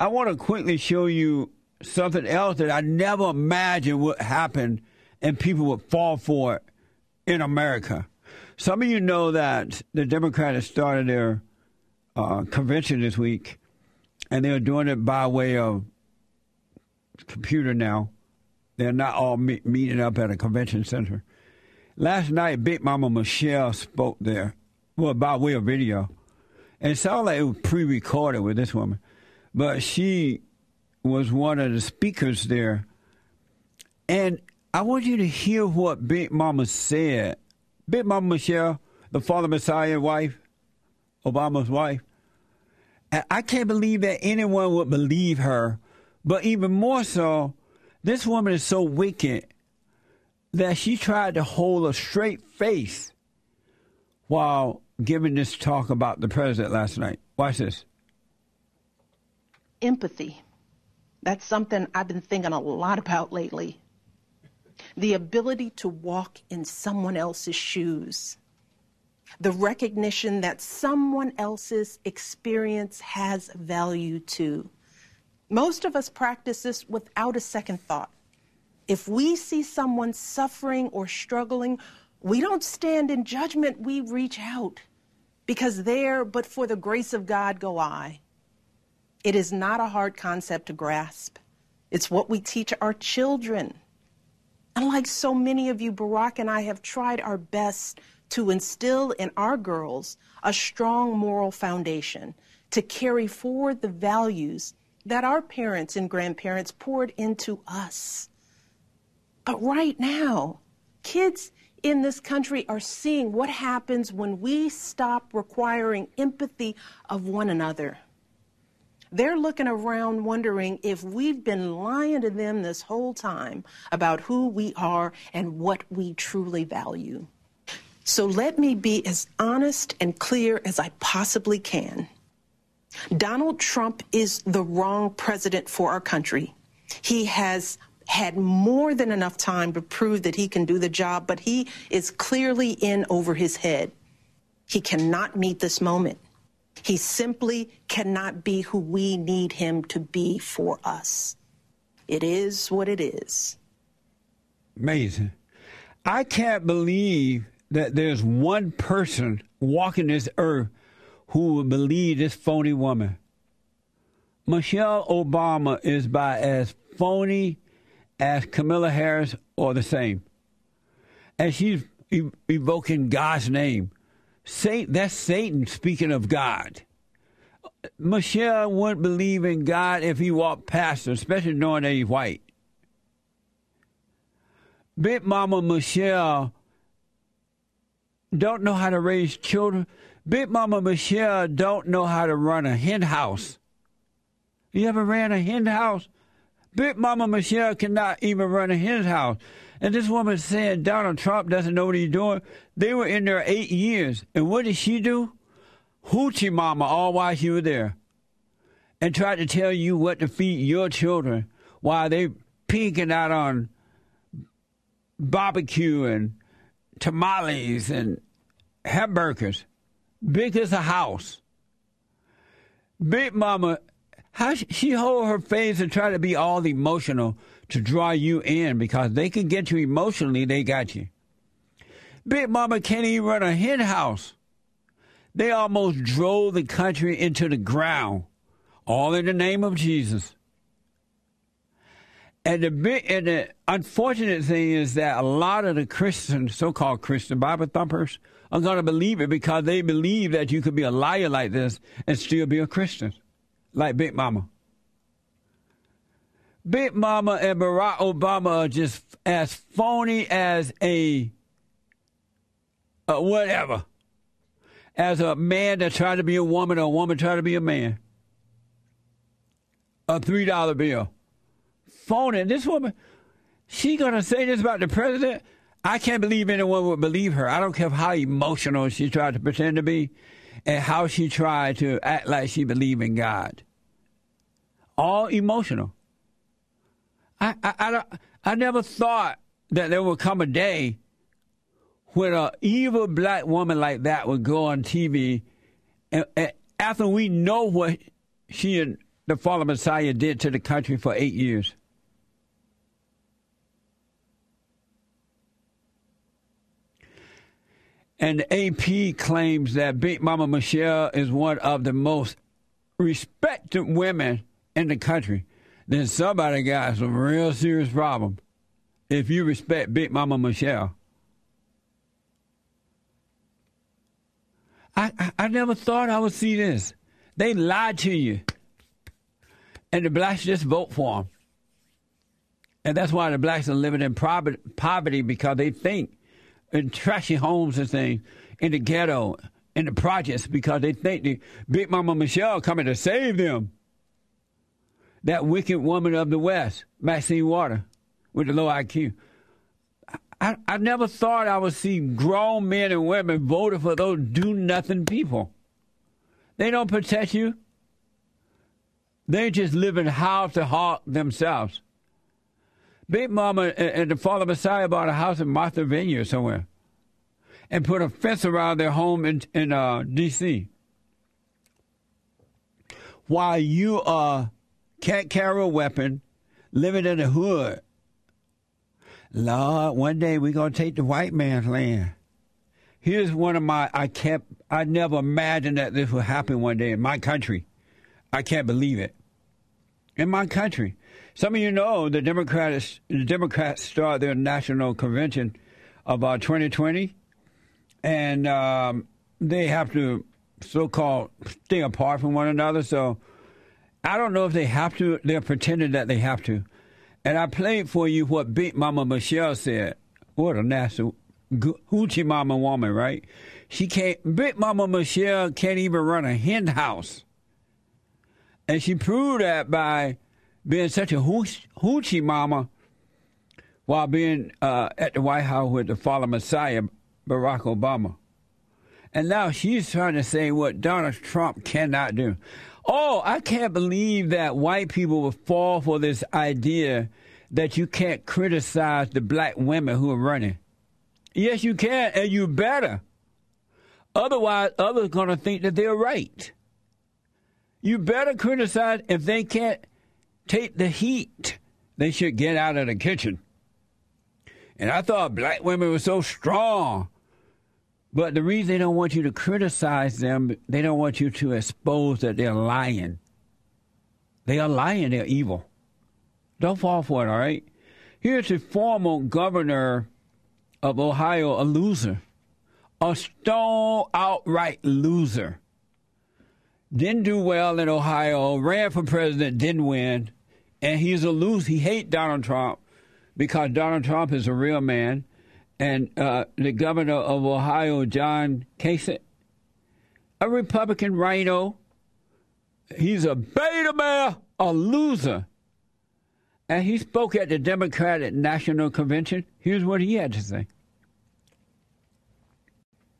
I want to quickly show you something else that I never imagined would happen and people would fall for it in America. Some of you know that the Democrats started their uh, convention this week, and they're doing it by way of computer now. They're not all me- meeting up at a convention center. Last night, Big Mama Michelle spoke there, well, by way of video. And it sounded like it was pre recorded with this woman. But she was one of the speakers there. And I want you to hear what Big Mama said. Big Mama Michelle, the Father Messiah wife, Obama's wife. I can't believe that anyone would believe her. But even more so, this woman is so wicked that she tried to hold a straight face while giving this talk about the president last night. Watch this. Empathy. That's something I've been thinking a lot about lately. The ability to walk in someone else's shoes. The recognition that someone else's experience has value too. Most of us practice this without a second thought. If we see someone suffering or struggling, we don't stand in judgment, we reach out. Because there, but for the grace of God, go I. It is not a hard concept to grasp. It's what we teach our children. And like so many of you, Barack and I have tried our best to instill in our girls a strong moral foundation to carry forward the values that our parents and grandparents poured into us. But right now, kids in this country are seeing what happens when we stop requiring empathy of one another. They're looking around wondering if we've been lying to them this whole time about who we are and what we truly value. So let me be as honest and clear as I possibly can. Donald Trump is the wrong president for our country. He has had more than enough time to prove that he can do the job, but he is clearly in over his head. He cannot meet this moment. He simply cannot be who we need him to be for us. It is what it is. Amazing. I can't believe that there's one person walking this earth who would believe this phony woman. Michelle Obama is by as phony as Kamala Harris or the same. And she's evoking God's name. Satan, that's Satan speaking of God. Michelle wouldn't believe in God if he walked past her, especially knowing that he's white. Big Mama Michelle don't know how to raise children. Big Mama Michelle don't know how to run a hen house. You ever ran a hen house? Big Mama Michelle cannot even run a hen house. And this woman saying Donald Trump doesn't know what he's doing. They were in there eight years. And what did she do? Hoochie Mama all while she was there. And tried to tell you what to feed your children while they pinking out on barbecue and tamales and hamburgers. Big as a house. Big Mama how she hold her face and try to be all emotional to draw you in because they can get you emotionally, they got you. Big Mama can't even run a hen house. They almost drove the country into the ground, all in the name of Jesus. And the big, and the unfortunate thing is that a lot of the Christians, so-called Christian Bible thumpers, are going to believe it because they believe that you could be a liar like this and still be a Christian like Big Mama. Big Mama and Barack Obama are just as phony as a, whatever, as a man that tried to be a woman or a woman tried to be a man. A three dollar bill, phony. This woman, she gonna say this about the president. I can't believe anyone would believe her. I don't care how emotional she tried to pretend to be and how she tried to act like she believed in God. All emotional. I, I, I, I never thought that there would come a day when an evil black woman like that would go on TV and, and after we know what she and the fallen Messiah did to the country for eight years. And AP claims that Big Mama Michelle is one of the most respected women in the country. Then somebody got some real serious problem if you respect Big Mama Michelle. I, I, I never thought I would see this. They lied to you. And the blacks just vote for them. And that's why the blacks are living in poverty because they think in trashy homes and things in the ghetto, in the projects, because they think the Big Mama Michelle coming to save them. That wicked woman of the West, Maxine Water, with the low IQ. I, I never thought I would see grown men and women voting for those do nothing people. They don't protect you. They just live in house to heart themselves. Big Mama and the Father Messiah bought a house in Martha Vineyard somewhere and put a fence around their home in, in uh, D.C. While you uh, can't carry a weapon, living in the hood. Lord, one day we're to take the white man's land. Here's one of my, I can't, I never imagined that this would happen one day in my country. I can't believe it. In my country. Some of you know the Democrats the Democrats start their national convention about 2020, and um, they have to so-called stay apart from one another. So I don't know if they have to. They're pretending that they have to. And I played for you what Big Mama Michelle said. What a nasty hoochie mama woman, right? She can't. Big Mama Michelle can't even run a hen house, and she proved that by being such a hoochie mama while being uh, at the White House with the fallen Messiah, Barack Obama. And now she's trying to say what Donald Trump cannot do. Oh, I can't believe that white people will fall for this idea that you can't criticize the black women who are running. Yes, you can, and you better. Otherwise, others are going to think that they're right. You better criticize if they can't take the heat. They should get out of the kitchen. And I thought black women were so strong. But the reason they don't want you to criticize them, they don't want you to expose that they're lying. They are lying, they're evil. Don't fall for it, all right? Here's the former governor of Ohio, a loser. A stone outright loser. Didn't do well in Ohio, ran for president, didn't win and he's a loser. He hates Donald Trump because Donald Trump is a real man, and uh, the governor of Ohio, John Kasich, a Republican RINO. He's a beta male, a loser. And he spoke at the Democratic National Convention. Here's what he had to say.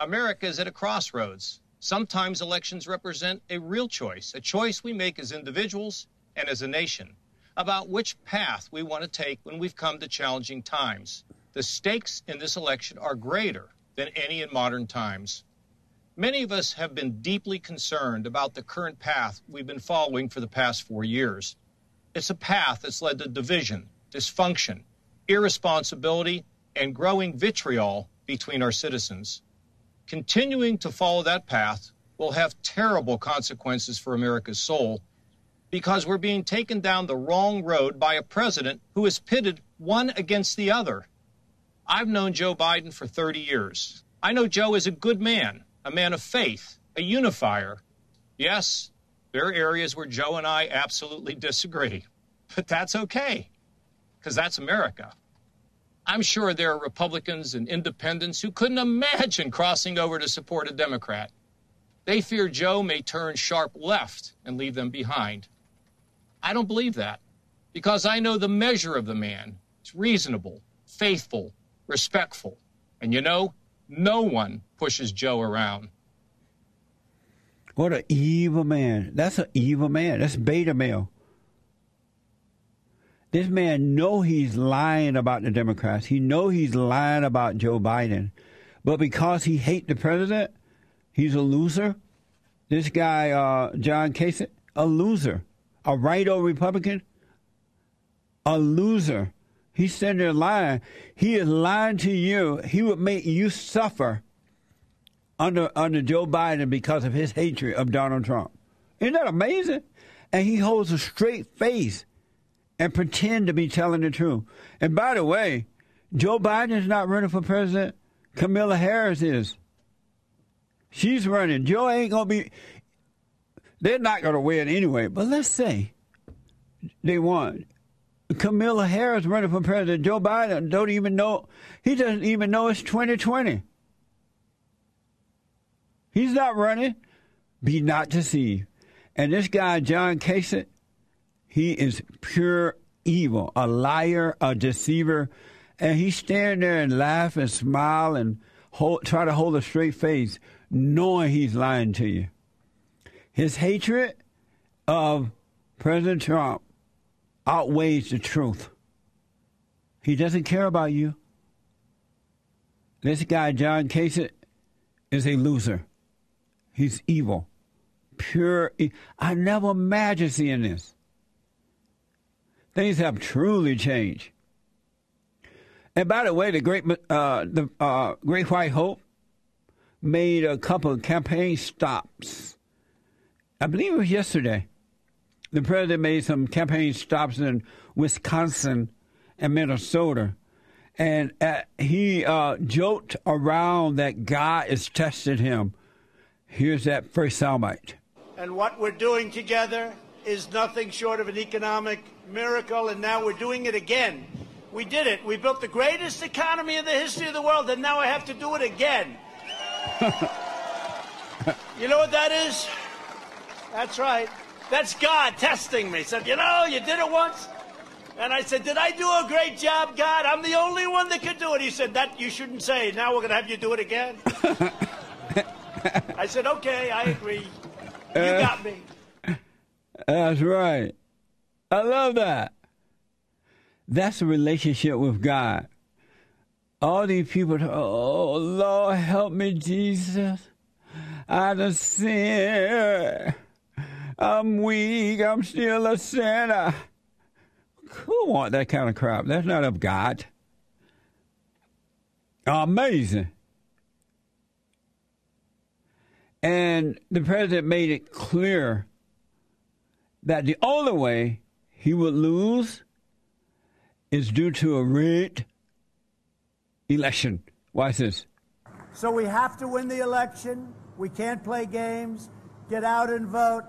America is at a crossroads. Sometimes elections represent a real choice, a choice we make as individuals and as a nation about which path we want to take when we've come to challenging times. The stakes in this election are greater than any in modern times. Many of us have been deeply concerned about the current path we've been following for the past four years. It's a path that's led to division, dysfunction, irresponsibility, and growing vitriol between our citizens. Continuing to follow that path will have terrible consequences for America's soul because we're being taken down the wrong road by a president who is pitted one against the other. I've known Joe Biden for 30 years. I know Joe is a good man, a man of faith, a unifier. Yes, there are areas where Joe and I absolutely disagree, but that's okay, because that's America. I'm sure there are Republicans and independents who couldn't imagine crossing over to support a Democrat. They fear Joe may turn sharp left and leave them behind. I don't believe that because I know the measure of the man. It's reasonable, faithful, respectful. And you know, no one pushes Joe around. What an evil man. That's an evil man. That's beta male. This man know he's lying about the Democrats. He know he's lying about Joe Biden. But because he hate the president, he's a loser. This guy, uh, John Kasich, a loser a right old Republican, a loser. He's sitting there lying. He is lying to you. He would make you suffer under under Joe Biden because of his hatred of Donald Trump. Isn't that amazing? And he holds a straight face and pretend to be telling the truth. And by the way, Joe Biden is not running for president. Kamala Harris is. She's running. Joe ain't gonna be. They're not gonna win anyway. But let's say they won. Kamala Harris running for president. Joe Biden don't even know. He doesn't even know it's 2020. He's not running. Be not deceived. And this guy, John Kasich, he is pure evil, a liar, a deceiver. And he's standing there and laugh and smile and hold, try to hold a straight face, knowing he's lying to you. His hatred of President Trump outweighs the truth. He doesn't care about you. This guy, John Kasich, is a loser. He's evil. Pure. E- I never imagined seeing this. Things have truly changed. And by the way, the great, uh, the uh, Great White Hope made a couple of campaign stops. I believe it was yesterday. The president made some campaign stops in Wisconsin and Minnesota. And uh, he uh, joked around that God is testing him. Here's that first soundbite. And what we're doing together is nothing short of an economic miracle, and now we're doing it again. We did it. We built the greatest economy in the history of the world, and now I have to do it again. you know what that is? That's right. That's God testing me. Said, you know, you did it once. And I said, did I do a great job, God? I'm the only one that could do it. He said, that you shouldn't say. Now we're going to have you do it again. I said, okay, I agree. You uh, got me. That's right. I love that. That's a relationship with God. All these people, oh Lord, help me, Jesus. I done sin. I'm weak. I'm still a sinner. Who want that kind of crap? That's not of God. Amazing. And the president made it clear that the only way he would lose is due to a rigged election. Why is this? So we have to win the election. We can't play games. Get out and vote.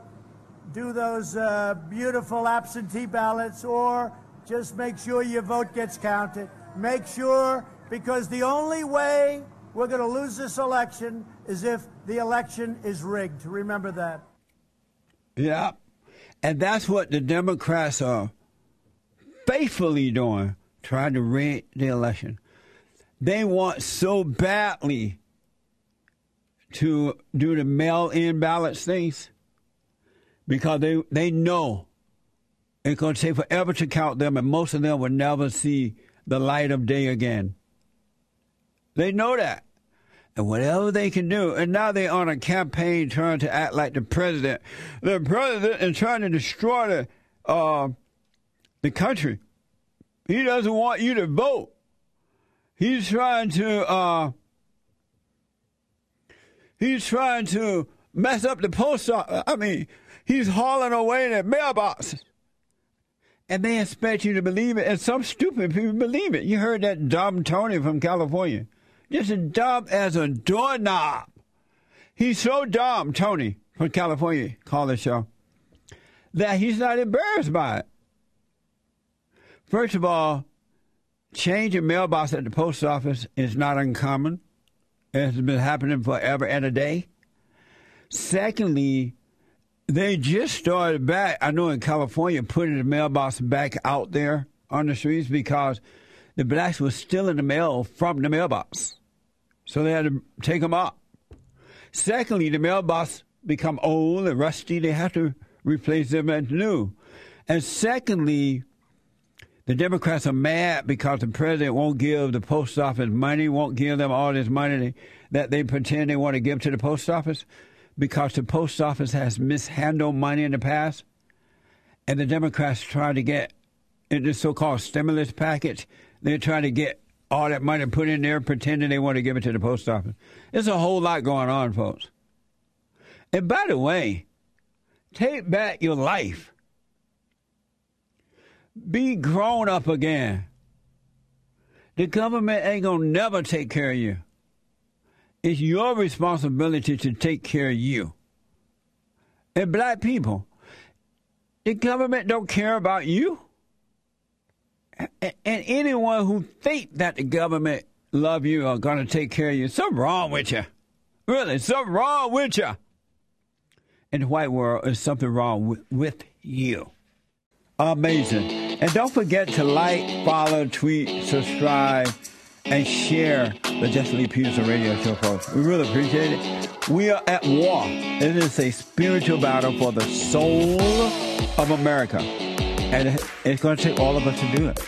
Do those uh, beautiful absentee ballots, or just make sure your vote gets counted. Make sure, because the only way we're going to lose this election is if the election is rigged. Remember that. Yeah. And that's what the Democrats are faithfully doing, trying to rig the election. They want so badly to do the mail in ballots things because they, they know it's going to take forever to count them, and most of them will never see the light of day again. They know that and whatever they can do. And now they're on a campaign trying to act like the president. The president is trying to destroy the uh, the country. He doesn't want you to vote. He's trying to uh, he's trying to mess up the post office. I mean, he's hauling away the mailboxes. And they expect you to believe it, and some stupid people believe it. You heard that dumb Tony from California. Just as dumb as a doorknob. He's so dumb, Tony from California, call the show, that he's not embarrassed by it. First of all, changing mailbox at the post office is not uncommon. It's been happening forever and a day. Secondly, they just started back, I know in California, putting the mailbox back out there on the streets because the blacks were stealing the mail from the mailbox. So they had to take them up. Secondly, the mailbox become old and rusty. They have to replace them as new. And secondly, the Democrats are mad because the president won't give the post office money, won't give them all this money that they pretend they want to give to the post office because the post office has mishandled money in the past. and the Democrats try to get in the so-called stimulus package. They're trying to get all that money put in there, pretending they want to give it to the post office. There's a whole lot going on, folks. And by the way, take back your life. Be grown up again. The government ain't gonna never take care of you. It's your responsibility to take care of you. And black people, the government don't care about you. And anyone who think that the government love you or to take care of you, something wrong with you. Really, something wrong with you. In the white world, there's something wrong with, with you. Amazing. And don't forget to like, follow, tweet, subscribe, and share the Lee Peterson radio show, folks. We really appreciate it. We are at war. It is a spiritual battle for the soul of America. And it's going to take all of us to do it.